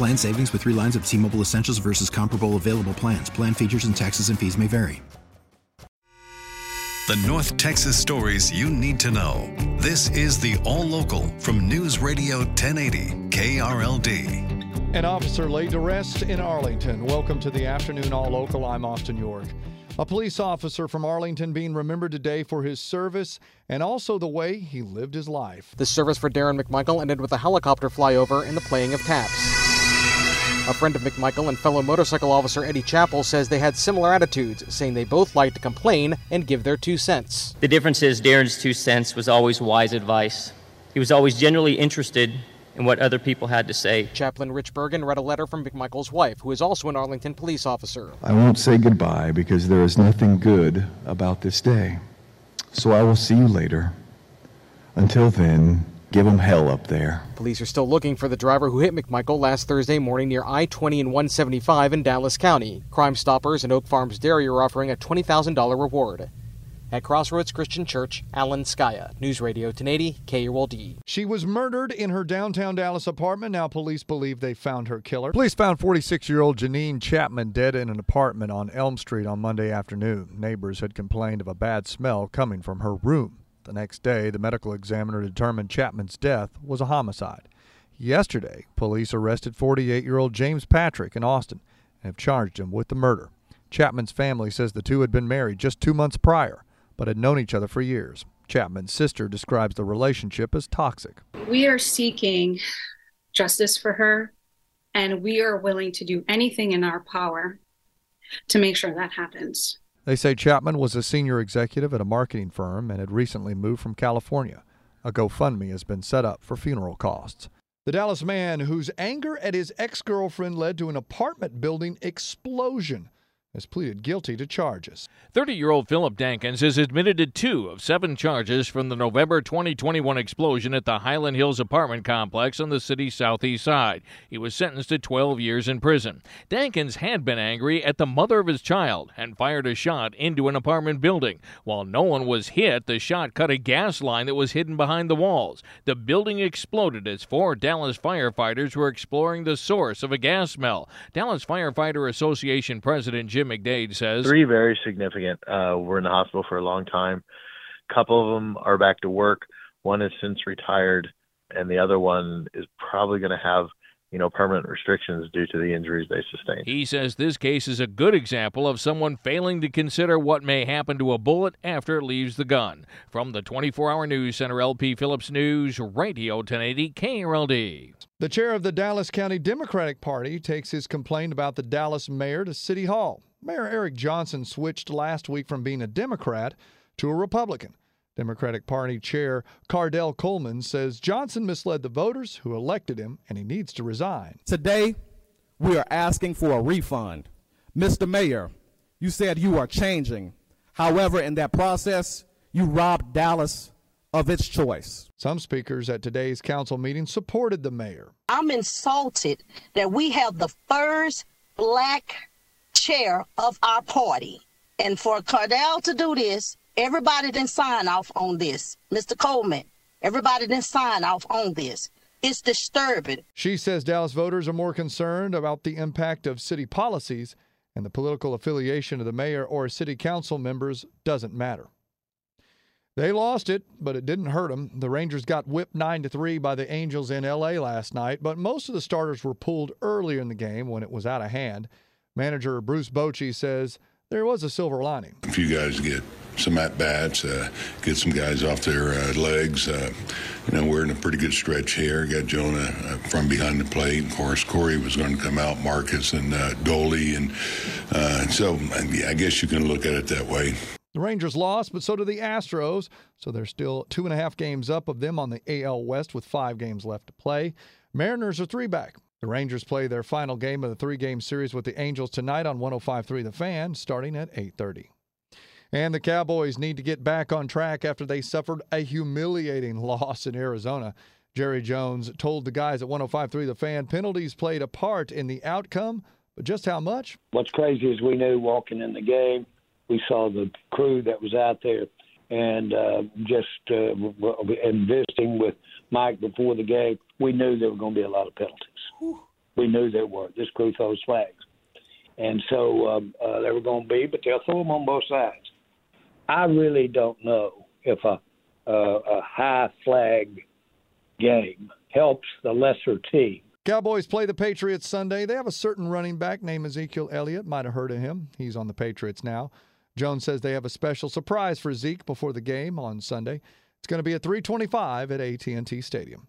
Plan savings with three lines of T Mobile Essentials versus comparable available plans. Plan features and taxes and fees may vary. The North Texas stories you need to know. This is the All Local from News Radio 1080 KRLD. An officer laid to rest in Arlington. Welcome to the afternoon All Local. I'm Austin York. A police officer from Arlington being remembered today for his service and also the way he lived his life. The service for Darren McMichael ended with a helicopter flyover and the playing of taps. A friend of McMichael and fellow motorcycle officer Eddie Chappell says they had similar attitudes, saying they both liked to complain and give their two cents. The difference is Darren's two cents was always wise advice. He was always genuinely interested in what other people had to say. Chaplain Rich Bergen read a letter from McMichael's wife, who is also an Arlington police officer. I won't say goodbye because there is nothing good about this day. So I will see you later. Until then, Give them hell up there. Police are still looking for the driver who hit McMichael last Thursday morning near I 20 and 175 in Dallas County. Crime Stoppers and Oak Farms Dairy are offering a $20,000 reward. At Crossroads Christian Church, Alan Scaia, News Radio 1080, KRLD. She was murdered in her downtown Dallas apartment. Now police believe they found her killer. Police found 46 year old Janine Chapman dead in an apartment on Elm Street on Monday afternoon. Neighbors had complained of a bad smell coming from her room. The next day, the medical examiner determined Chapman's death was a homicide. Yesterday, police arrested 48 year old James Patrick in Austin and have charged him with the murder. Chapman's family says the two had been married just two months prior, but had known each other for years. Chapman's sister describes the relationship as toxic. We are seeking justice for her, and we are willing to do anything in our power to make sure that happens. They say Chapman was a senior executive at a marketing firm and had recently moved from California. A GoFundMe has been set up for funeral costs. The Dallas man whose anger at his ex girlfriend led to an apartment building explosion has pleaded guilty to charges. 30 year old Philip Dankins is admitted to two of seven charges from the November 2021 explosion at the Highland Hills apartment complex on the city's southeast side. He was sentenced to 12 years in prison. Dankins had been angry at the mother of his child and fired a shot into an apartment building. While no one was hit, the shot cut a gas line that was hidden behind the walls. The building exploded as four Dallas firefighters were exploring the source of a gas smell. Dallas Firefighter Association President Jim McDade says. Three very significant. Uh, were in the hospital for a long time. A couple of them are back to work. One has since retired, and the other one is probably going to have you know, permanent restrictions due to the injuries they sustained. He says this case is a good example of someone failing to consider what may happen to a bullet after it leaves the gun. From the 24 hour news center, LP Phillips News, Radio 1080 KRLD. The chair of the Dallas County Democratic Party takes his complaint about the Dallas mayor to City Hall. Mayor Eric Johnson switched last week from being a Democrat to a Republican. Democratic Party Chair Kardal Coleman says Johnson misled the voters who elected him and he needs to resign. Today, we are asking for a refund. Mr. Mayor, you said you are changing. However, in that process, you robbed Dallas of its choice. Some speakers at today's council meeting supported the mayor. I'm insulted that we have the first black chair of our party. And for Kardal to do this, Everybody didn't sign off on this. Mr. Coleman, everybody didn't sign off on this. It's disturbing. She says Dallas voters are more concerned about the impact of city policies, and the political affiliation of the mayor or city council members doesn't matter. They lost it, but it didn't hurt them. The Rangers got whipped 9 to 3 by the Angels in LA last night, but most of the starters were pulled earlier in the game when it was out of hand. Manager Bruce Bochy says there was a silver lining. If you guys get some at bats, uh, get some guys off their uh, legs, uh, you know, we're in a pretty good stretch here. Got Jonah uh, from behind the plate. Of course, Corey was going to come out, Marcus and uh. And uh, so I guess you can look at it that way. The Rangers lost, but so did the Astros. So they're still two and a half games up of them on the AL West with five games left to play. Mariners are three back. The Rangers play their final game of the three-game series with the Angels tonight on 105.3 The Fan, starting at 8:30. And the Cowboys need to get back on track after they suffered a humiliating loss in Arizona. Jerry Jones told the guys at 105.3 The Fan penalties played a part in the outcome, but just how much? What's crazy is we knew walking in the game, we saw the crew that was out there, and uh, just uh, and visiting with Mike before the game, we knew there were going to be a lot of penalties. We knew there were. This crew throws flags. And so um, uh, they were going to be, but they'll throw them on both sides. I really don't know if a, a, a high flag game helps the lesser team. Cowboys play the Patriots Sunday. They have a certain running back named Ezekiel Elliott. Might have heard of him. He's on the Patriots now. Jones says they have a special surprise for Zeke before the game on Sunday. It's going to be at 325 at AT&T Stadium.